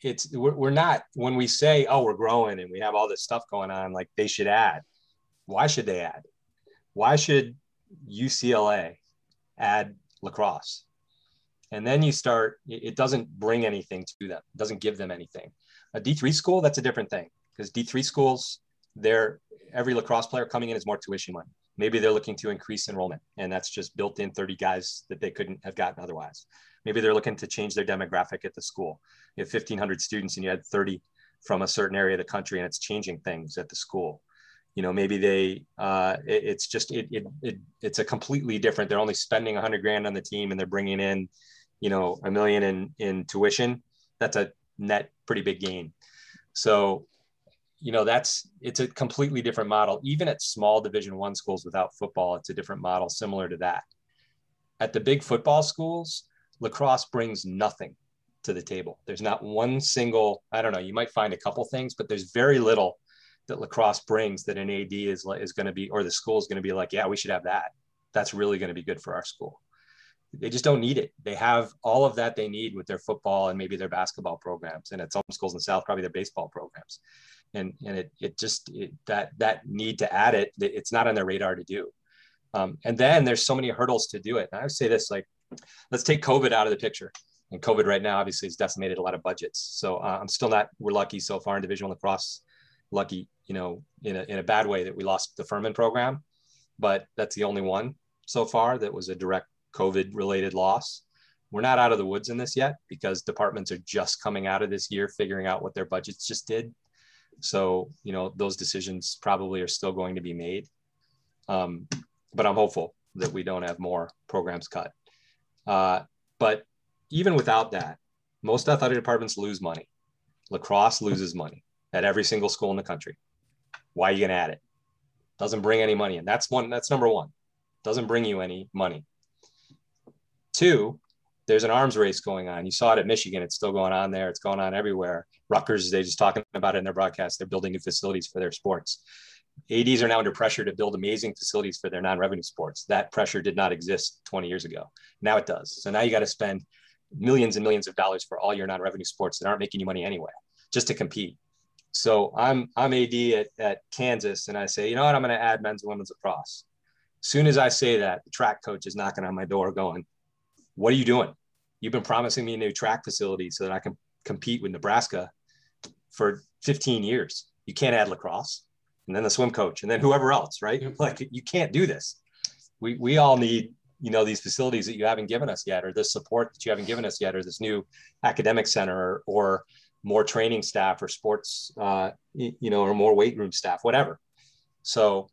it's we're, not when we say oh we're growing and we have all this stuff going on like they should add. Why should they add? Why should ucla add lacrosse? And then you start it doesn't bring anything to them it doesn't give them anything. A d3 school that's a different thing because d3 schools they're every lacrosse player coming in is more tuition money maybe they're looking to increase enrollment and that's just built in 30 guys that they couldn't have gotten otherwise. Maybe they're looking to change their demographic at the school. You have 1500 students and you had 30 from a certain area of the country and it's changing things at the school. You know maybe they uh, it, it's just it, it, it it's a completely different they're only spending 100 grand on the team and they're bringing in you know a million in in tuition. That's a net pretty big gain. So you know that's it's a completely different model. Even at small division one schools without football it's a different model similar to that. At the big football schools lacrosse brings nothing to the table. There's not one single i don't know you might find a couple things but there's very little that lacrosse brings that an ad is is going to be or the school is going to be like yeah we should have that. That's really going to be good for our school. They just don't need it. They have all of that they need with their football and maybe their basketball programs, and at some schools in the South, probably their baseball programs and and it it just it, that that need to add it it's not on their radar to do. Um, and then there's so many hurdles to do it. And i would say this like let's take covid out of the picture. And covid right now obviously has decimated a lot of budgets. So uh, i'm still not we're lucky so far in division lacrosse lucky you know in a, in a bad way that we lost the furman program. But that's the only one so far that was a direct covid related loss. We're not out of the woods in this yet because departments are just coming out of this year figuring out what their budgets just did so, you know, those decisions probably are still going to be made. Um, but I'm hopeful that we don't have more programs cut. Uh, but even without that, most athletic departments lose money. Lacrosse loses money at every single school in the country. Why are you going to add it? Doesn't bring any money in. That's one. That's number one. Doesn't bring you any money. Two, there's an arms race going on. You saw it at Michigan. It's still going on there. It's going on everywhere. Rutgers, they just talking about it in their broadcast. They're building new facilities for their sports. ADs are now under pressure to build amazing facilities for their non-revenue sports. That pressure did not exist 20 years ago. Now it does. So now you got to spend millions and millions of dollars for all your non-revenue sports that aren't making you money anyway, just to compete. So I'm I'm AD at, at Kansas, and I say, you know what, I'm going to add men's and women's lacrosse. As soon as I say that, the track coach is knocking on my door, going, "What are you doing? You've been promising me a new track facility so that I can compete with Nebraska for 15 years. You can't add lacrosse and then the swim coach and then whoever else, right? Like you can't do this. We, we all need, you know, these facilities that you haven't given us yet, or this support that you haven't given us yet, or this new academic center or, or more training staff or sports, uh, you know, or more weight room staff, whatever. So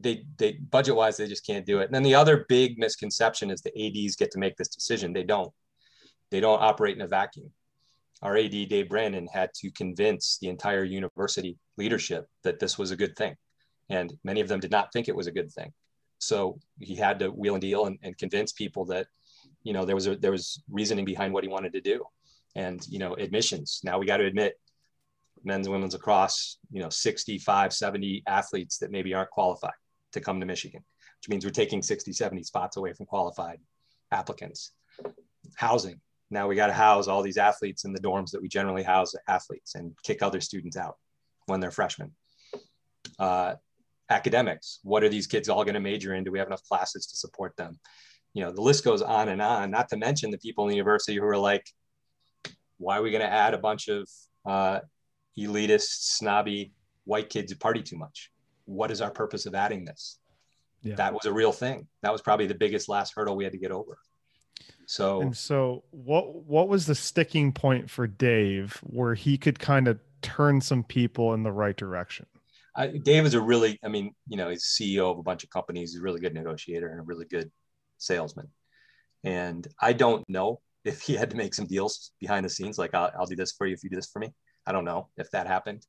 they, they budget wise, they just can't do it. And then the other big misconception is the ADs get to make this decision. They don't, they don't operate in a vacuum our AD Dave Brandon had to convince the entire university leadership that this was a good thing, and many of them did not think it was a good thing. So he had to wheel and deal and, and convince people that you know there was a, there was reasoning behind what he wanted to do, and you know admissions. Now we got to admit men's and women's lacrosse, you know 65, 70 athletes that maybe aren't qualified to come to Michigan, which means we're taking 60, 70 spots away from qualified applicants. Housing, now we got to house all these athletes in the dorms that we generally house athletes and kick other students out when they're freshmen Uh, academics. What are these kids all going to major in? Do we have enough classes to support them? You know, the list goes on and on. Not to mention the people in the university who are like, why are we going to add a bunch of uh, elitist, snobby white kids who party too much? What is our purpose of adding this? Yeah. That was a real thing. That was probably the biggest last hurdle we had to get over. So, and so what what was the sticking point for Dave where he could kind of turn some people in the right direction? I, Dave is a really, I mean, you know, he's CEO of a bunch of companies. He's a really good negotiator and a really good salesman. And I don't know if he had to make some deals behind the scenes, like I'll, I'll do this for you if you do this for me. I don't know if that happened.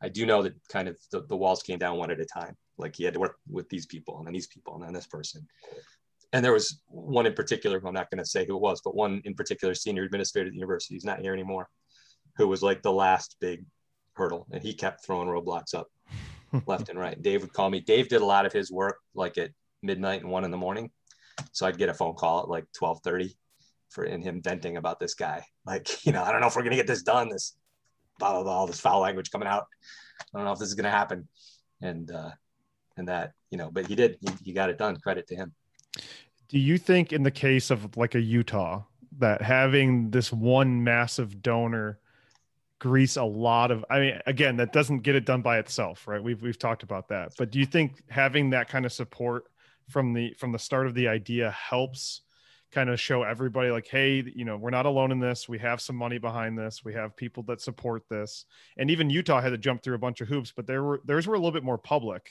I do know that kind of the, the walls came down one at a time. Like he had to work with these people and then these people and then this person. And there was one in particular, I'm not going to say who it was, but one in particular senior administrator at the university, he's not here anymore, who was like the last big hurdle. And he kept throwing roadblocks up [laughs] left and right. Dave would call me. Dave did a lot of his work like at midnight and one in the morning. So I'd get a phone call at like 1230 for in him venting about this guy. Like, [laughs] you know, I don't know if we're gonna get this done. This blah blah blah, all this foul language coming out. I don't know if this is gonna happen. And uh and that, you know, but he did, he, he got it done. Credit to him. Do you think in the case of like a Utah that having this one massive donor grease a lot of i mean again that doesn't get it done by itself right we've we've talked about that but do you think having that kind of support from the from the start of the idea helps kind of show everybody like hey you know we're not alone in this. We have some money behind this. We have people that support this. And even utah had to jump through a bunch of hoops but there were theirs were a little bit more public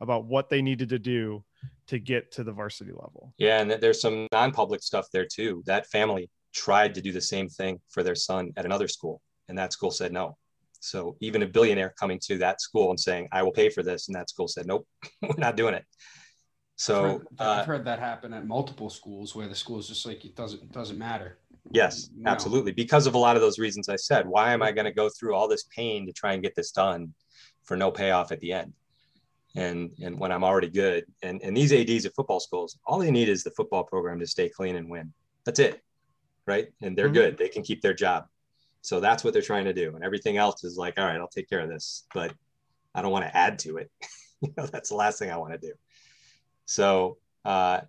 about what they needed to do to get to the varsity level. Yeah and there's some non-public stuff there too. That family tried to do the same thing for their son at another school and that school said no. So even a billionaire coming to that school and saying, I will pay for this, and that school said, nope, [laughs] we're not doing it. So I've heard, uh, I've heard, that happen at multiple schools where the school is just like, it doesn't, it doesn't matter. Yes, no. absolutely. Because of a lot of those reasons I said, why am I going to go through all this pain to try and get this done for no payoff at the end? And, and when I'm already good and, and these ADs at football schools, all they need is the football program to stay clean and win. That's it. Right. And they're mm-hmm. good. They can keep their job. So that's what they're trying to do. And everything else is like, all right, I'll take care of this, but I don't want to add to it. [laughs] you know, that's the last thing I want to do. So, uh,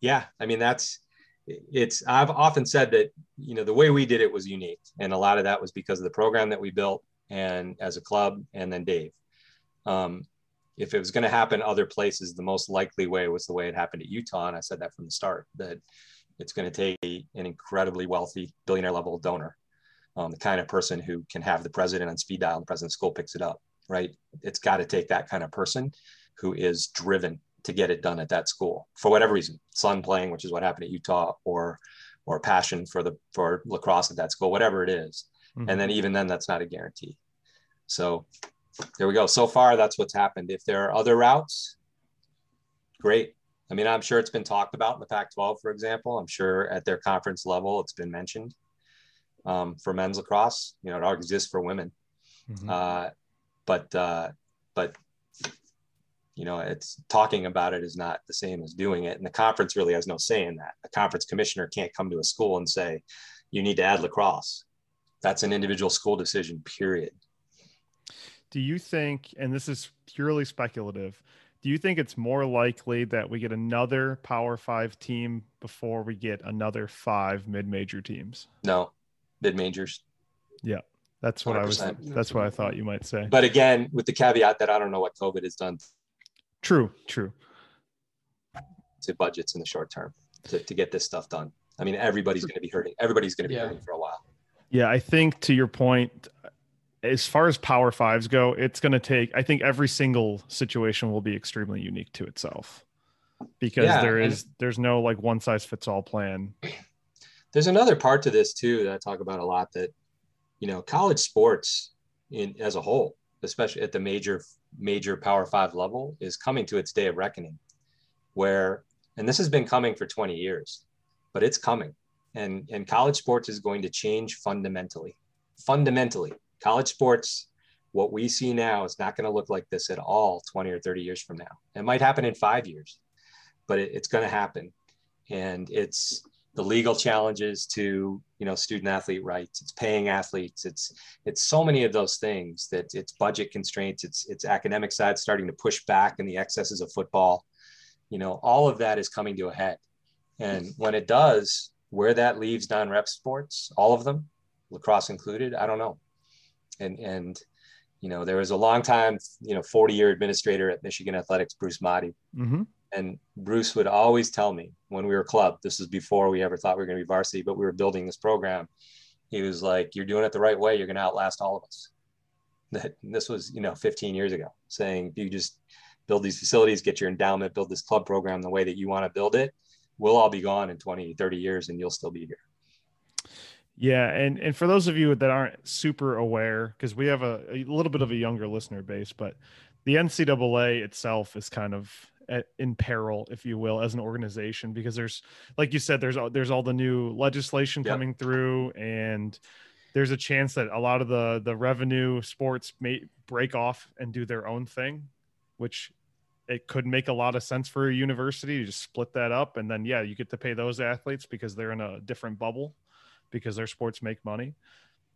yeah, I mean, that's, it's, I've often said that, you know, the way we did it was unique. And a lot of that was because of the program that we built and as a club and then Dave. Um, if it was going to happen other places, the most likely way was the way it happened at Utah. And I said that from the start that it's going to take an incredibly wealthy billionaire level donor um, the kind of person who can have the president on speed dial and the president school picks it up, right? It's got to take that kind of person who is driven to get it done at that school for whatever reason, son playing, which is what happened at Utah, or or passion for the for lacrosse at that school, whatever it is. Mm-hmm. And then even then, that's not a guarantee. So there we go. So far, that's what's happened. If there are other routes, great. I mean, I'm sure it's been talked about in the Pac 12, for example. I'm sure at their conference level, it's been mentioned um, for men's lacrosse. You know, it all exists for women. Mm-hmm. Uh, but uh, but you know, it's talking about it is not the same as doing it, and the conference really has no say in that. a conference commissioner can't come to a school and say, "You need to add lacrosse." That's an individual school decision. Period. Do you think, and this is purely speculative, do you think it's more likely that we get another Power Five team before we get another five mid-major teams? No, mid majors. Yeah. That's what 100%. I was that's what I thought you might say. But again, with the caveat that I don't know what COVID has done. True, true. To budgets in the short term to, to get this stuff done. I mean, everybody's going to be hurting. Everybody's going to be yeah. hurting for a while. Yeah, I think to your point, as far as power fives go, it's going to take, I think every single situation will be extremely unique to itself because yeah, there is, there's no like one size fits all plan. [clears throat] There's another part to this too that I talk about a lot that, you know, college sports in as a whole, especially at the major major Power Five level, is coming to its day of reckoning, where and this has been coming for 20 years, but it's coming, and and college sports is going to change fundamentally. Fundamentally, college sports, what we see now is not going to look like this at all 20 or 30 years from now. It might happen in five years, but it, it's going to happen, and it's the legal challenges to you know student athlete rights it's paying athletes it's it's so many of those things that it's budget constraints it's it's academic side starting to push back in the excesses of football you know all of that is coming to a head and when it does where that leaves non-rep sports all of them lacrosse included i don't know and and you know there was a long time you know 40 year administrator at michigan athletics bruce Madej. Mm-hmm. And Bruce would always tell me when we were club, this is before we ever thought we were going to be varsity, but we were building this program. He was like, You're doing it the right way. You're going to outlast all of us. That this was, you know, 15 years ago, saying you just build these facilities, get your endowment, build this club program the way that you want to build it. We'll all be gone in 20, 30 years and you'll still be here. Yeah, and and for those of you that aren't super aware, because we have a, a little bit of a younger listener base, but the NCAA itself is kind of at, in peril, if you will, as an organization, because there's, like you said, there's there's all the new legislation Yep. coming through, and there's a chance that a lot of the the revenue sports may break off and do their own thing, which it could make a lot of sense for a university to just split that up, and then yeah, you get to pay those athletes because they're in a different bubble, because their sports make money.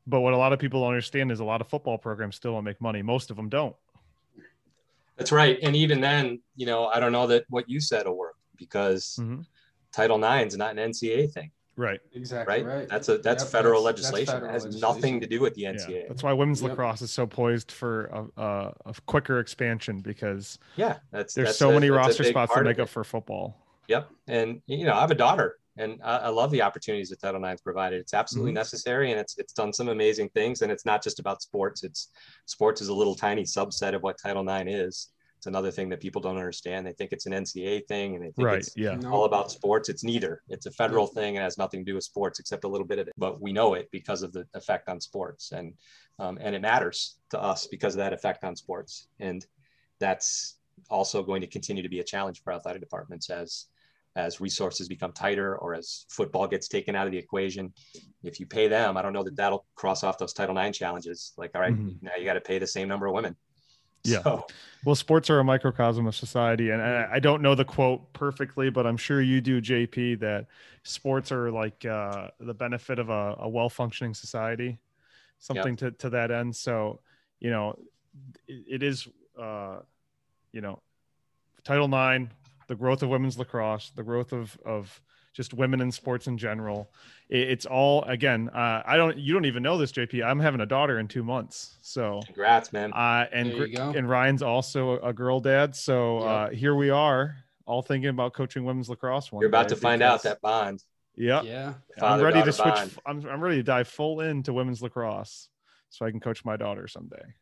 But what a lot of people don't understand is a lot of football programs still don't make money. Most of them don't. That's right. And even then, you know, I don't know that what you said will work because Mhm. Title IX is not an NCAA thing, Right. Exactly right? right. That's a that's Yep, federal that's- that's legislation. federal it has legislation. nothing to do with the Yeah. NCAA. That's why women's Yep. lacrosse is so poised for a, a, a quicker expansion because Yeah, that's there's that's so a- many roster spots to make up for football. Yep. And you know, I have a daughter and I, I love the opportunities that Title IX's provided. It's absolutely Mhm. necessary and it's it's done some amazing things. And it's not just about sports. It's sports is a little tiny subset of what Title IX is. It's another thing that people don't understand. They think it's an NCAA thing and they think Right. it's Yeah. All about sports. It's neither. It's a federal thing and has nothing to do with sports except a little bit of it. But we know it because of the effect on sports, and um, and it matters to us because of that effect on sports. And that's also going to continue to be a challenge for athletic departments as as resources become tighter or as football gets taken out of the equation. If you pay them, I don't know that that'll cross off those Title IX challenges. Like, all right, Mhm. now you got to pay the same number of women. Yeah. So, Well, sports are a microcosm of society, and I, I don't know the quote perfectly, but I'm sure you do, JP. That sports are like uh, the benefit of a, a well-functioning society, something to to that end. So, you know, it, it is, uh, you know, Title IX, the growth of women's lacrosse, the growth of of just women in sports in general. It, it's all again. Uh, I don't. You don't even know this, JP. I'm having a daughter in two months, so. congrats, man. Uh, and There you go. and Ryan's also a girl dad, so uh, here we are, all thinking about coaching women's lacrosse. One You're about day to find out that bond. Yep, Yeah. I'm ready to switch. bond. I'm I'm ready to dive full into women's lacrosse, so I can coach my daughter someday.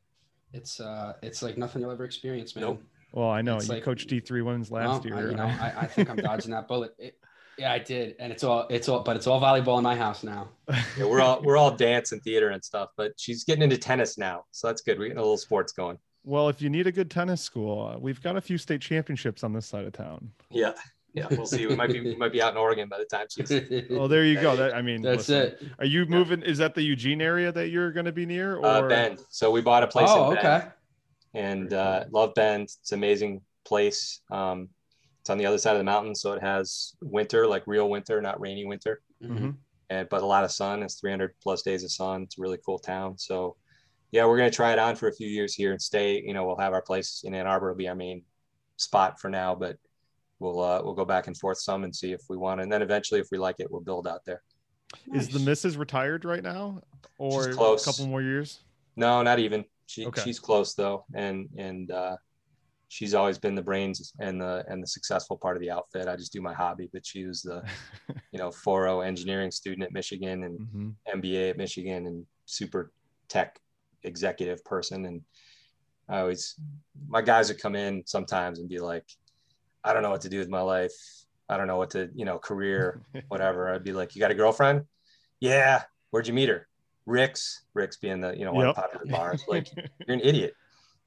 It's uh it's like nothing you'll ever experience, man. Nope. Well, I know It's you like- coached D3 women's last Well, year. I, you know, uh, I, I think I'm dodging that bullet. It, yeah, I did, and it's all it's all, but it's all volleyball in my house now. Yeah, we're all we're all dance and theater and stuff, but she's getting into tennis now, so that's good. We're getting a little sports going. well, if you need a good tennis school, uh, we've got a few state championships on this side of town. Yeah, yeah, we'll see. We might be we might be out in Oregon by the time she's. Well, [laughs] there you go. That I mean, That's listen, it. Are you moving? Is that the Eugene area that you're going to be near? Or Uh, Bend. So we bought a place Oh, in Bend, okay. And uh, love Bend. It's an amazing place. Um, it's on the other side of the mountain, so it has winter, like real winter, not rainy winter, Mhm. and but a lot of sun. It's 300 plus days of sun. It's a really cool town. So, yeah, we're gonna try it on for a few years here and stay. You know, we'll have our place in Ann Arbor. Will be our main spot for now, but we'll uh, we'll go back and forth some and see if we want. And then eventually, if we like it, we'll build out there. Is the missus retired right now, or close. a couple more years? No, not even. She Okay. she's close though, and and uh, she's always been the brains and the and the successful part of the outfit. I just do my hobby, but she was the [laughs] you know 4.0 engineering student at Michigan and Mhm. MBA at Michigan and super tech executive person. And I always my guys would come in sometimes and be like, I don't know what to do with my life. I don't know what to you know career [laughs] whatever. I'd be like, you got a girlfriend? Yeah. Where'd you meet her? Rick's. Rick's being the you know one of the Yep. popular bars. Like [laughs] you're an idiot.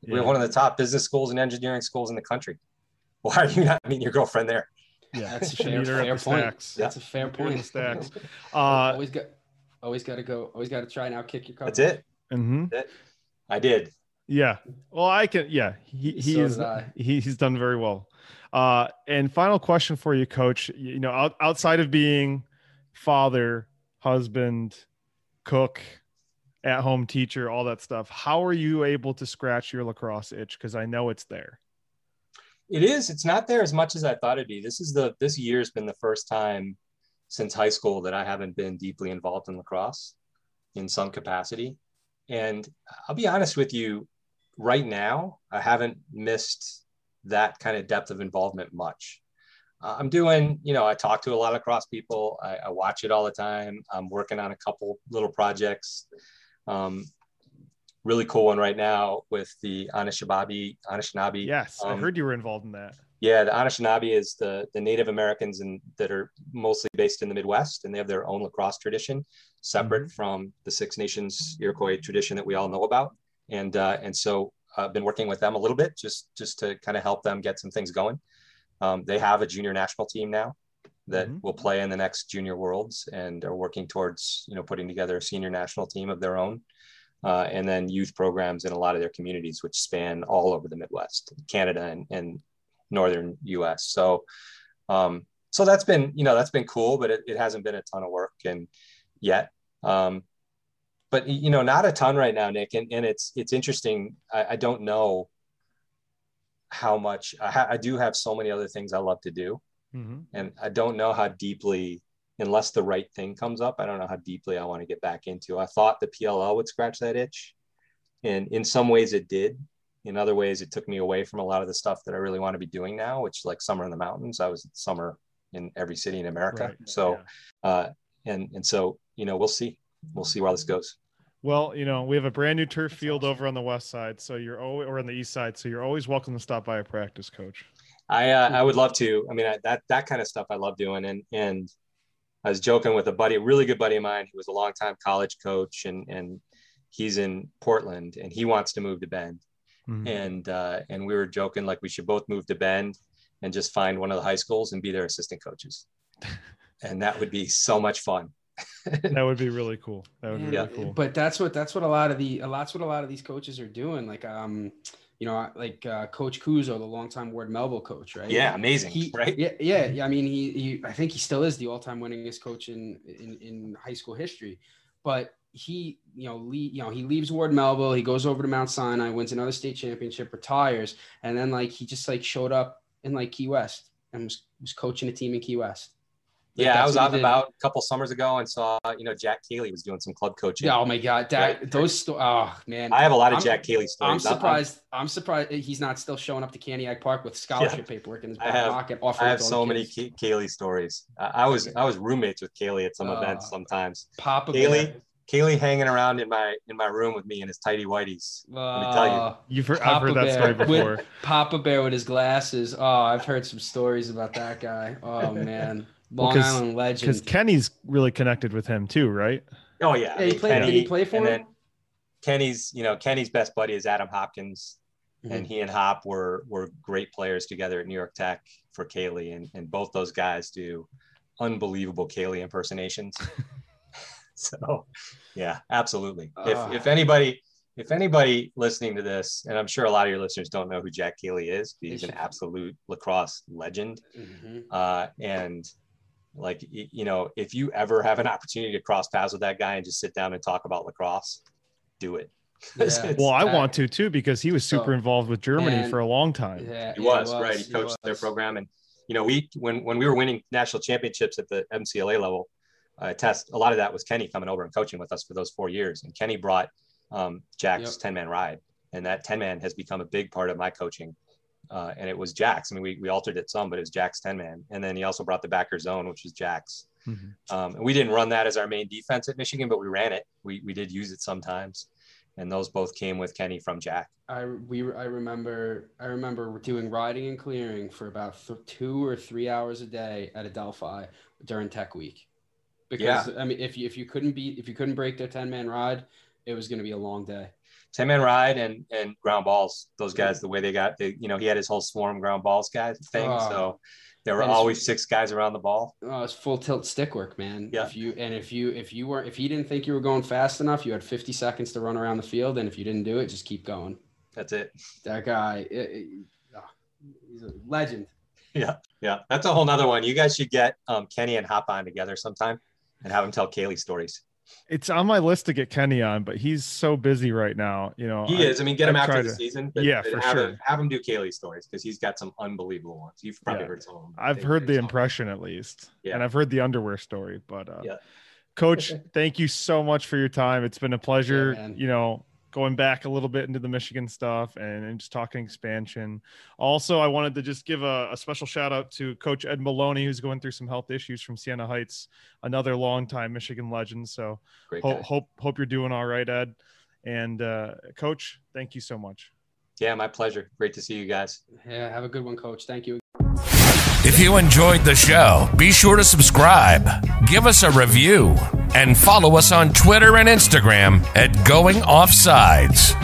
We Yeah. have one of the top business schools and engineering schools in the country. [laughs] Why are you not meeting your girlfriend there? Yeah, That's a fair, meet her at fair point. stacks. That's a fair Meet her at point. stacks. [laughs] Uh, always got, always got to go. Always got to try now. Kick your cover. That's it. mhm. I did. Yeah. Well, I can. Yeah, he he So is. He, he's done very well. Uh, and final question for you, Coach. You know, out, outside of being father, husband, cook, at home teacher, all that stuff. How are you able to scratch your lacrosse itch? Because I know it's there. It is. It's not there as much as I thought it'd be. This is the this year's been the first time since high school that I haven't been deeply involved in lacrosse in some capacity. And I'll be honest with you, right now, I haven't missed that kind of depth of involvement much. Uh, I'm doing, you know, I talk to a lot of cross people. I, I, watch it all the time. I'm working on a couple little projects. Um, really cool one right now with the Anishinaabe. Anishinaabe. Yes, um, I heard you were involved in that. Yeah, the Anishinaabe is the the Native Americans and that are mostly based in the Midwest, and they have their own lacrosse tradition, separate mm-hmm. from the Six Nations Iroquois tradition that we all know about. And uh, and so I've been working with them a little bit, just just to kind of help them get some things going. Um, they have a junior national team now that mm-hmm. will play in the next junior worlds and are working towards you know putting together a senior national team of their own. Uh, and then youth programs in a lot of their communities which span all over the midwest canada and, and northern us so um, so that's been you know that's been cool but it, it hasn't been a ton of work and yet um, but you know not a ton right now nick. And, and it's it's interesting. I, I don't know how much I, ha- I do have so many other things i love to do Mm-hmm. And I don't know how deeply, unless the right thing comes up, I don't know how deeply I want to get back into. I thought the PLL would scratch that itch. And in some ways it did. In other ways, it took me away from a lot of the stuff that I really want to be doing now, which like summer in the mountains. I was summer in every city in America. Right. So, yeah. uh, and, and so, you know, we'll see, we'll see where this goes. Well, you know, we have a brand new turf field over on the west side, so you're always or on the east side, so you're always welcome to stop by a practice, coach. I uh, I would love to. I mean, I, that that kind of stuff I love doing. And and I was joking with a buddy, a really good buddy of mine, who was a longtime college coach, and and he's in Portland, and he wants to move to Bend. Mm-hmm. And uh, and we were joking like we should both move to Bend and just find one of the high schools and be their assistant coaches. [laughs] and that would be so much fun. [laughs] that would be really cool. That would be yeah. really cool. But that's what that's what a lot of the a lot's what a lot of these coaches are doing. Like um you know, like uh, Coach Cuozzo, the longtime Ward Melville coach, right? Yeah, amazing, he, right? Yeah, yeah, yeah. I mean, he, he, I think he still is the all-time winningest coach in, in in high school history. But he, you know, le- you know, he leaves Ward Melville, he goes over to Mount Sinai, wins another state championship, retires, and then like he just like showed up in like Key West and was was coaching a team in Key West yeah, I was out about a couple summers ago and saw, you know, Jack Kaley was doing some club coaching. Yeah, oh my God, that right. those sto- oh man, I have a lot of I'm, Jack Kaley stories. I'm surprised. I'm, I'm, surprised he's not still showing up to Kaniak Park with scholarship yeah. paperwork in his back have, pocket. I have so many K- Kaley stories. I, I was I was roommates with Kaley at some uh, events sometimes. Papa Kaley. Kaley hanging around in my in my room with me in his tidy whiteys. Uh, Let me tell you, you've heard, I've heard that Bear story before. With, Papa Bear with his glasses. Oh, I've heard some stories about that guy. Oh man. Long well, Island legend. Because Kenny's really connected with him too, right? Oh yeah. yeah he played, Kenny, did he play for him? Kenny's, you know, Kenny's best buddy is Adam Hopkins, mm-hmm. and he and Hop were were great players together at New York Tech for Kaley, and and both those guys do unbelievable Kaley impersonations. [laughs] [laughs] so, yeah, absolutely. Uh, if ah. if anybody if anybody listening to this, and I'm sure a lot of your listeners don't know who Jack Kaley is, he's an absolute lacrosse legend. Mm-hmm. Uh, and like, you know, if you ever have an opportunity to cross paths with that guy and just sit down and talk about lacrosse, do it. [laughs] Yeah. well, I want to too because he was super so, involved with Germany and, for a long time. Yeah, he, was, was, right. He coached he their program, and you know, we when when we were winning national championships at the MCLA level, uh, test a lot of that was Kenny coming over and coaching with us for those four years, and Kenny brought um, Jack's 10 man ride, and that 10 man has become a big part of my coaching uh, and it was Jack's. I mean, we, we altered it some, but it was Jack's 10 man. And then he also brought the backer zone, which was Jack's. Mm-hmm. Um, and we didn't run that as our main defense at Michigan, but we ran it. We, we did use it sometimes. And those both came with Kenny from Jack. I we I remember I remember doing riding and clearing for about th- two or three hours a day at Adelphi during Tech Week, because yeah. I mean if you if you couldn't beat if you couldn't break their ten man ride, it was going to be a long day. 10 man ride and and ground balls. Those guys, the way they got, they, you know, he had his whole swarm ground balls guys thing. Oh, so there were always six guys around the ball. Oh, it's full tilt stick work, man. Yeah. If you and if you if you were if he didn't think you were going fast enough, you had 50 seconds to run around the field, and if you didn't do it, just keep going. That's it. That guy, it, it, oh, he's a legend. Yeah, yeah, that's a whole nother one. You guys should get um, Kenny and Hop on together sometime. and have him tell Kaley stories. It's on my list to get Kenny on, but he's so busy right now. You know, He I- is. I mean, get him I've after the to- season. But, Yeah, but for have sure. Him, have him do Kaley stories because he's got some unbelievable ones. You've probably Yeah. heard some of them. I've heard the impression at least, Yeah. and I've heard the underwear story. But uh, Yeah. Coach, [laughs] thank you so much for your time. It's been a pleasure. man. you know, going back a little bit into the Michigan stuff and, and just talking expansion. Also, I wanted to just give a, a special shout out to Coach Ed Maloney, who's going through some health issues from Siena Heights, another longtime Michigan legend. So ho- hope hope you're doing all right, Ed. And uh, Coach, thank you so much. Yeah, my pleasure. Great to see you guys. Yeah, have a good one, coach. Thank you. If you enjoyed the show, be sure to subscribe, give us a review, and follow us on Twitter and Instagram at Going Offsides.